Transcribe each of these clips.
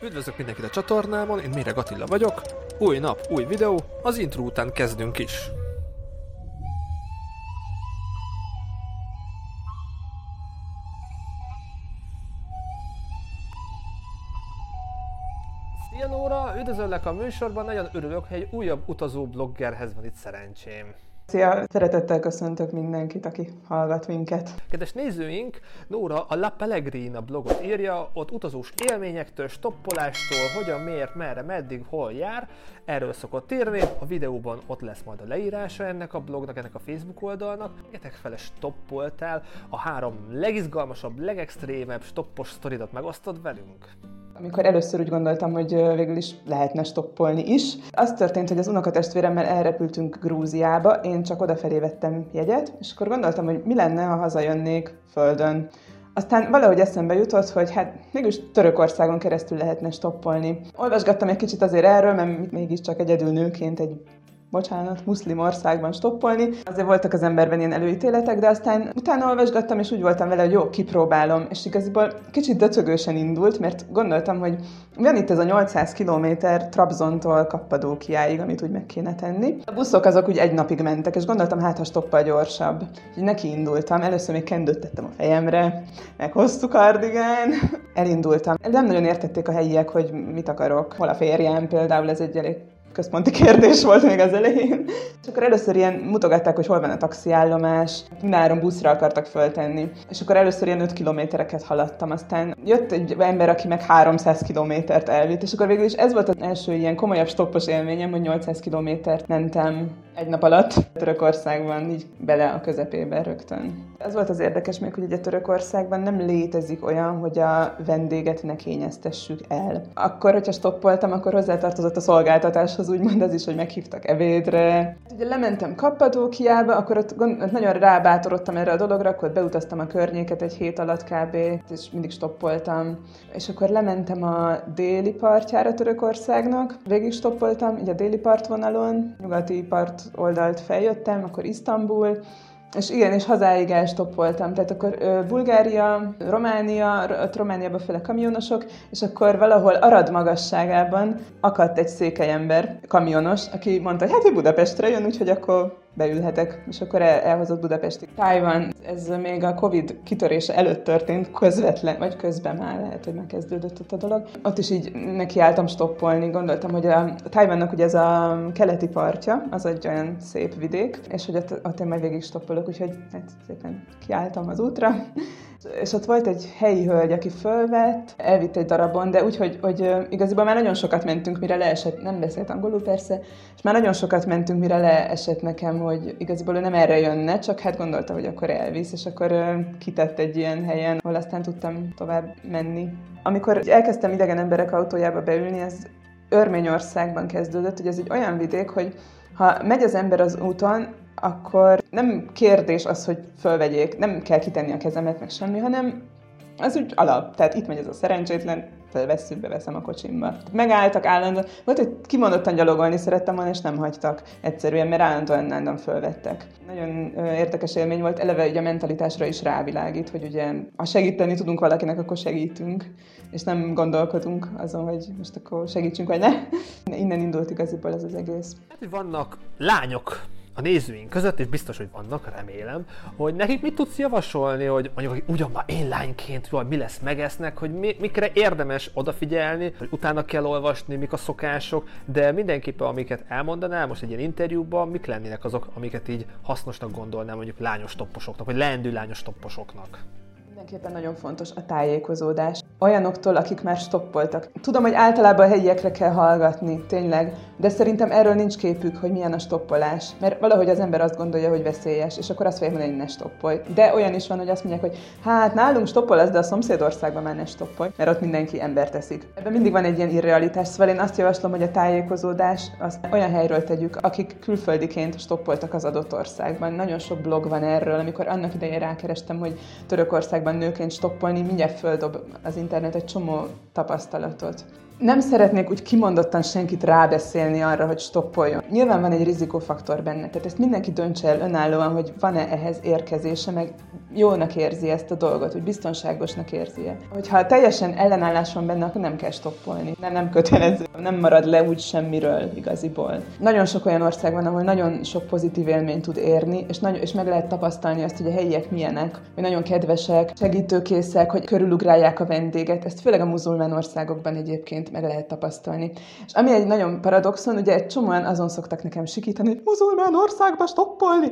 Üdvözlök mindenkit a csatornámon, én Méreg Attila vagyok. Új nap, új videó, az intro után kezdünk is. Szia Nóra, üdvözöllek a műsorban, nagyon örülök, hogy egy újabb utazó bloggerhez van itt szerencsém. Szia! Szeretettel köszöntök mindenkit, aki hallgat minket. Kedves nézőink, Nóra a La Pellegrina blogot írja, ott utazós élményektől, stoppolástól, hogyan, miért, merre, meddig, hol jár, erről szokott írni, a videóban ott lesz majd a leírása ennek a blognak, ennek a Facebook oldalnak. Értek fele stoppoltál, a három legizgalmasabb, legextrémebb stoppos sztoridat megosztod velünk? Amikor először úgy gondoltam, hogy végül is lehetne stoppolni is, az történt, hogy az unokatestvéremmel elrepültünk Grúziába, én csak odafelé vettem jegyet, és akkor gondoltam, hogy mi lenne, ha hazajönnék földön. Aztán valahogy eszembe jutott, hogy hát mégis Törökországon keresztül lehetne stoppolni. Olvasgattam egy kicsit azért erről, mert mégiscsak egyedül nőként egy bocsánat, muszlim országban stoppolni. Azért voltak az emberben ilyen előítéletek, de aztán utána olvasgattam, és úgy voltam vele, hogy jó, kipróbálom. És igaziból kicsit döcögősen indult, mert gondoltam, hogy van itt ez a 800 km Trabzontól Kappadókiáig, amit úgy meg kéne tenni. A buszok azok úgy egy napig mentek, és gondoltam, hát ha stoppal gyorsabb. Úgyhogy neki indultam. Először még kendőt tettem a fejemre, meg hosszú kardigán. Elindultam. Nem nagyon értették a helyiek, hogy mit akarok. Hol a férjem például, ez egy elég központi kérdés volt még az elején. És akkor először ilyen mutogatták, hogy hol van a taxiállomás, mindenáron buszra akartak föltenni. És akkor először ilyen 5 kilométereket haladtam, aztán jött egy ember, aki meg 300 kilométert elvitt, és akkor végül is ez volt az első ilyen komolyabb stoppos élményem, hogy 800 kilométert mentem egy nap alatt Törökországban, így bele a közepébe rögtön. Ez volt az érdekes még, hogy ugye Törökországban nem létezik olyan, hogy a vendéget ne kényeztessük el. Akkor, hogyha stoppoltam, akkor hozzátartozott a szolgáltatáshoz, úgymond az is, hogy meghívtak evédre. Ugye lementem Kappadókiába, akkor ott, ott nagyon rábátorodtam erre a dologra, akkor beutaztam a környéket egy hét alatt kb. és mindig stoppoltam. És akkor lementem a déli partjára Törökországnak, végig stoppoltam, így a déli partvonalon, nyugati part oldalt feljöttem, akkor Isztambul, és igen, és hazáig elstoppoltam. Tehát akkor ö, Bulgária, Románia, ott Romániában fele kamionosok, és akkor valahol Arad magasságában akadt egy székelyember, kamionos, aki mondta, hogy hát ő Budapestre jön, úgyhogy akkor beülhetek, és akkor el, elhozott Budapesti. Tájvan, ez még a Covid kitörése előtt történt, közvetlen, vagy közben már lehet, hogy megkezdődött ott a dolog. Ott is így nekiálltam stoppolni, gondoltam, hogy a Tájvannak ugye ez a keleti partja, az egy olyan szép vidék, és hogy ott, ott én majd végig stoppolok, úgyhogy hát szépen kiálltam az útra. És ott volt egy helyi hölgy, aki fölvett, elvitt egy darabon, de úgy, hogy, hogy igaziból már nagyon sokat mentünk, mire leesett, nem beszélt angolul persze, és már nagyon sokat mentünk, mire leesett nekem, hogy igaziból ő nem erre jönne, csak hát gondolta, hogy akkor elvisz, és akkor kitett egy ilyen helyen, ahol aztán tudtam tovább menni. Amikor elkezdtem idegen emberek autójába beülni, ez Örményországban kezdődött, hogy ez egy olyan vidék, hogy ha megy az ember az úton, akkor nem kérdés az, hogy fölvegyék, nem kell kitenni a kezemet, meg semmi, hanem az úgy alap. Tehát itt megy ez a szerencsétlen, felvesszük, beveszem a kocsimba. Megálltak állandóan, volt, hogy kimondottan gyalogolni szerettem volna, és nem hagytak egyszerűen, mert állandóan nálam fölvettek. Nagyon érdekes élmény volt, eleve ugye a mentalitásra is rávilágít, hogy ugye ha segíteni tudunk valakinek, akkor segítünk, és nem gondolkodunk azon, hogy most akkor segítsünk, vagy ne. Innen indult igaziból ez az egész. Hát, vannak lányok, a nézőink között, és biztos, hogy vannak, remélem, hogy nekik mit tudsz javasolni, hogy mondjuk, hogy ugyan már én lányként, vagy mi lesz megesznek, hogy mi, mikre érdemes odafigyelni, hogy utána kell olvasni, mik a szokások, de mindenképpen amiket elmondanál most egy ilyen interjúban, mik lennének azok, amiket így hasznosnak gondolnál mondjuk lányos topposoknak, vagy leendő lányos topposoknak? Mindenképpen nagyon fontos a tájékozódás. Olyanoktól, akik már stoppoltak. Tudom, hogy általában a helyiekre kell hallgatni, tényleg, de szerintem erről nincs képük, hogy milyen a stoppolás. Mert valahogy az ember azt gondolja, hogy veszélyes, és akkor azt fogják mondani, hogy ne stoppolj. De olyan is van, hogy azt mondják, hogy hát nálunk stoppol ez, de a szomszédországban már ne stoppolj, mert ott mindenki ember teszik. Ebben mindig van egy ilyen irrealitás, szóval én azt javaslom, hogy a tájékozódás az olyan helyről tegyük, akik külföldiként stoppoltak az adott országban. Nagyon sok blog van erről, amikor annak idején rákerestem, hogy Törökországban nőként stoppolni, mindjárt földob az internet egy csomó tapasztalatot. Nem szeretnék úgy kimondottan senkit rábeszélni arra, hogy stoppoljon. Nyilván van egy rizikófaktor benne, tehát ezt mindenki döntse el önállóan, hogy van-e ehhez érkezése, meg jónak érzi ezt a dolgot, hogy biztonságosnak érzi -e. Hogyha teljesen ellenállás van benne, akkor nem kell stoppolni. Nem, nem kötelező, nem marad le úgy semmiről igaziból. Nagyon sok olyan ország van, ahol nagyon sok pozitív élményt tud érni, és, nagyon, és meg lehet tapasztalni azt, hogy a helyiek milyenek, hogy nagyon kedvesek, segítőkészek, hogy körülugrálják a vendéget. Ezt főleg a muzulmán országokban egyébként meg lehet tapasztalni. És ami egy nagyon paradoxon, ugye egy csomóan azon szoktak nekem sikítani, hogy muzulmán országba stoppolni.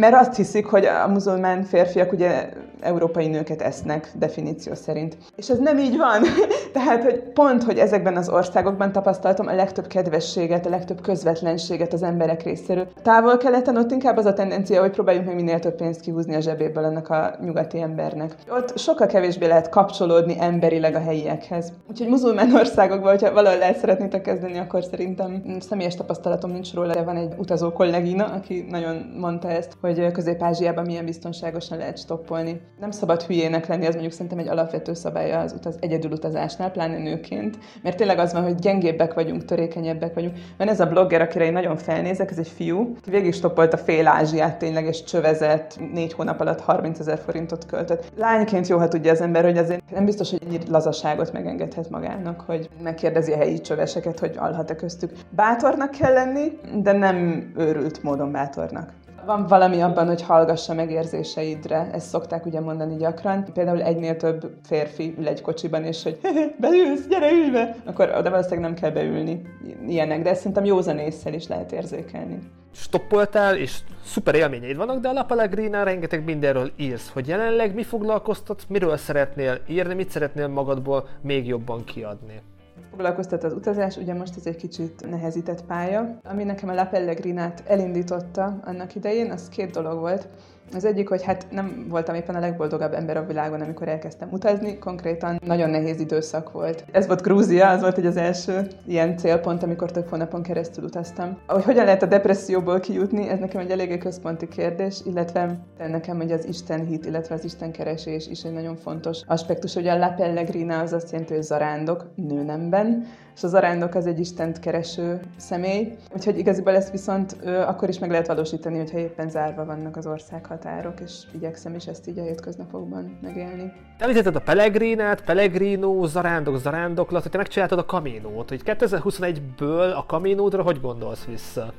Mert azt hiszik, hogy a muzulmán férfiak ugye európai nőket esznek definíció szerint. És ez nem így van. Tehát, hogy pont, hogy ezekben az országokban tapasztaltam a legtöbb kedvességet, a legtöbb közvetlenséget az emberek részéről. Távol-keleten ott inkább az a tendencia, hogy próbáljuk meg minél több pénzt kihúzni a zsebéből ennek a nyugati embernek. Ott sokkal kevésbé lehet kapcsolódni emberileg a helyiekhez. Úgyhogy muzulmán országokban, hogyha valahol lehet szeretnétek kezdeni, akkor szerintem személyes tapasztalatom nincs róla, de van egy utazó kollégina, aki nagyon mondta ezt, hogy Közép-Ázsiában milyen biztonságosan lehet stoppolni. Nem szabad hülyének lenni, az mondjuk szerintem egy alapvető szabálya az utaz, egyedül utazásnál, pláne nőként, mert tényleg az van, hogy gyengébbek vagyunk, törékenyebbek vagyunk. Van ez a blogger, akire én nagyon felnézek, ez egy fiú, aki végig stoppolt a fél Ázsiát tényleg, és csövezett, négy hónap alatt 30 ezer forintot költött. Lányként jó, ha tudja az ember, hogy azért nem biztos, hogy ennyi lazaságot megengedhet magának, hogy megkérdezi a helyi csöveseket, hogy alhat-e köztük. Bátornak kell lenni, de nem őrült módon bátornak. Van valami abban, hogy hallgassa meg érzéseidre, ezt szokták ugye mondani gyakran. Például egynél több férfi ül egy kocsiban, és hogy beülsz, gyere ülj be, akkor oda valószínűleg nem kell beülni ilyenek, de ezt szerintem józan észsel is lehet érzékelni. Stoppoltál, és szuper élményeid vannak, de a La Pellegrina rengeteg mindenről írsz, hogy jelenleg mi foglalkoztat, miről szeretnél írni, mit szeretnél magadból még jobban kiadni foglalkoztat az utazás, ugye most ez egy kicsit nehezített pálya. Ami nekem a La Pellegrinát elindította annak idején, az két dolog volt. Az egyik, hogy hát nem voltam éppen a legboldogabb ember a világon, amikor elkezdtem utazni, konkrétan nagyon nehéz időszak volt. Ez volt Grúzia, az volt egy az első ilyen célpont, amikor több hónapon keresztül utaztam. Hogy hogyan lehet a depresszióból kijutni, ez nekem egy eléggé központi kérdés, illetve nekem hogy az Isten hit, illetve az Isten keresés is egy nagyon fontos aspektus, hogy a La Pellegrina az azt jelenti, hogy zarándok nőnemben, és az arándok az egy Istent kereső személy, úgyhogy igaziból ezt viszont akkor is meg lehet valósítani, hogyha éppen zárva vannak az országhatárok, és igyekszem is ezt így a hétköznapokban megélni. Említetted a Pellegrinát, Pellegrino, zarándok, zarándoklat, hogy te megcsináltad a Kaminót, hogy 2021-ből a Kaminódra hogy gondolsz vissza?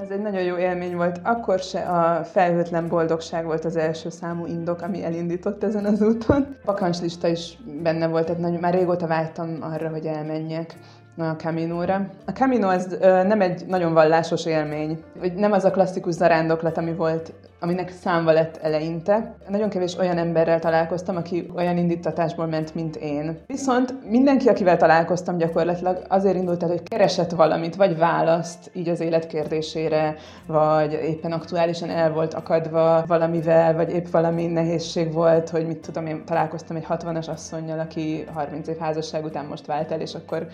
Ez egy nagyon jó élmény volt. Akkor se a felhőtlen boldogság volt az első számú indok, ami elindított ezen az úton. Pakancslista is benne volt, tehát nagyon, már régóta vágytam arra, hogy elmenjek a Caminóra. A Camino ez ö, nem egy nagyon vallásos élmény, vagy nem az a klasszikus zarándoklat, ami volt aminek számva lett eleinte. Nagyon kevés olyan emberrel találkoztam, aki olyan indítatásból ment, mint én. Viszont mindenki, akivel találkoztam gyakorlatilag azért indult el, hogy keresett valamit, vagy választ így az életkérdésére, vagy éppen aktuálisan el volt akadva valamivel, vagy épp valami nehézség volt, hogy mit tudom, én találkoztam egy 60-as asszonynal, aki 30 év házasság után most vált el, és akkor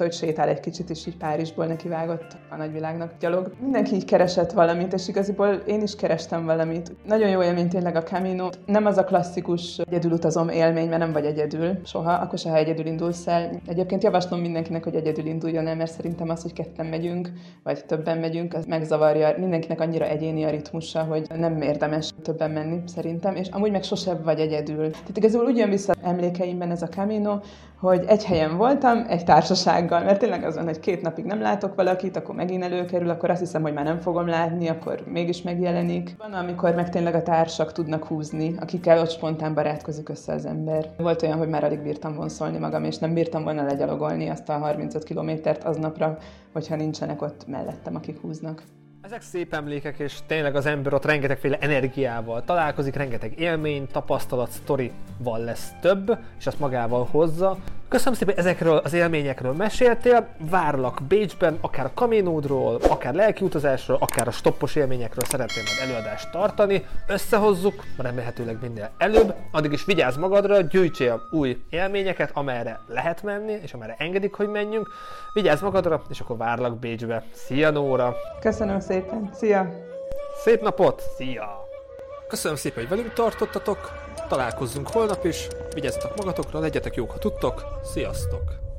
gondolta, hogy sétál egy kicsit, és így Párizsból nekivágott a nagyvilágnak gyalog. Mindenki így keresett valamit, és igaziból én is kerestem valamit. Nagyon jó élmény tényleg a Camino. Nem az a klasszikus egyedül utazom élmény, mert nem vagy egyedül soha, akkor se, ha egyedül indulsz el. Egyébként javaslom mindenkinek, hogy egyedül induljon el, mert szerintem az, hogy ketten megyünk, vagy többen megyünk, az megzavarja. Mindenkinek annyira egyéni a ritmusa, hogy nem érdemes többen menni szerintem, és amúgy meg sosem vagy egyedül. Tehát igazából úgy jön vissza emlékeimben ez a Camino, hogy egy helyen voltam, egy társasággal, mert tényleg az van, hogy két napig nem látok valakit, akkor megint előkerül, akkor azt hiszem, hogy már nem fogom látni, akkor mégis megjelenik. Van, amikor meg tényleg a társak tudnak húzni, akikkel ott spontán barátkozik össze az ember. Volt olyan, hogy már alig bírtam vonszolni magam, és nem bírtam volna legyalogolni azt a 35 kilométert aznapra, hogyha nincsenek ott mellettem, akik húznak. Ezek szép emlékek, és tényleg az ember ott rengetegféle energiával találkozik, rengeteg élmény, tapasztalat, sztorival lesz több, és azt magával hozza. Köszönöm szépen, ezekről az élményekről meséltél, várlak Bécsben, akár a kaminódról, akár lelkiutazásról, akár a stoppos élményekről szeretném majd előadást tartani. Összehozzuk, remélhetőleg minél előbb, addig is vigyázz magadra, gyűjtsél új élményeket, amerre lehet menni, és amerre engedik, hogy menjünk. Vigyázz magadra, és akkor várlak Bécsbe. Szia Nóra! Köszönöm szépen, szia! Szép napot, szia! Köszönöm szépen, hogy velünk tartottatok, találkozzunk holnap is, vigyázzatok magatokra, legyetek jók, ha tudtok, sziasztok!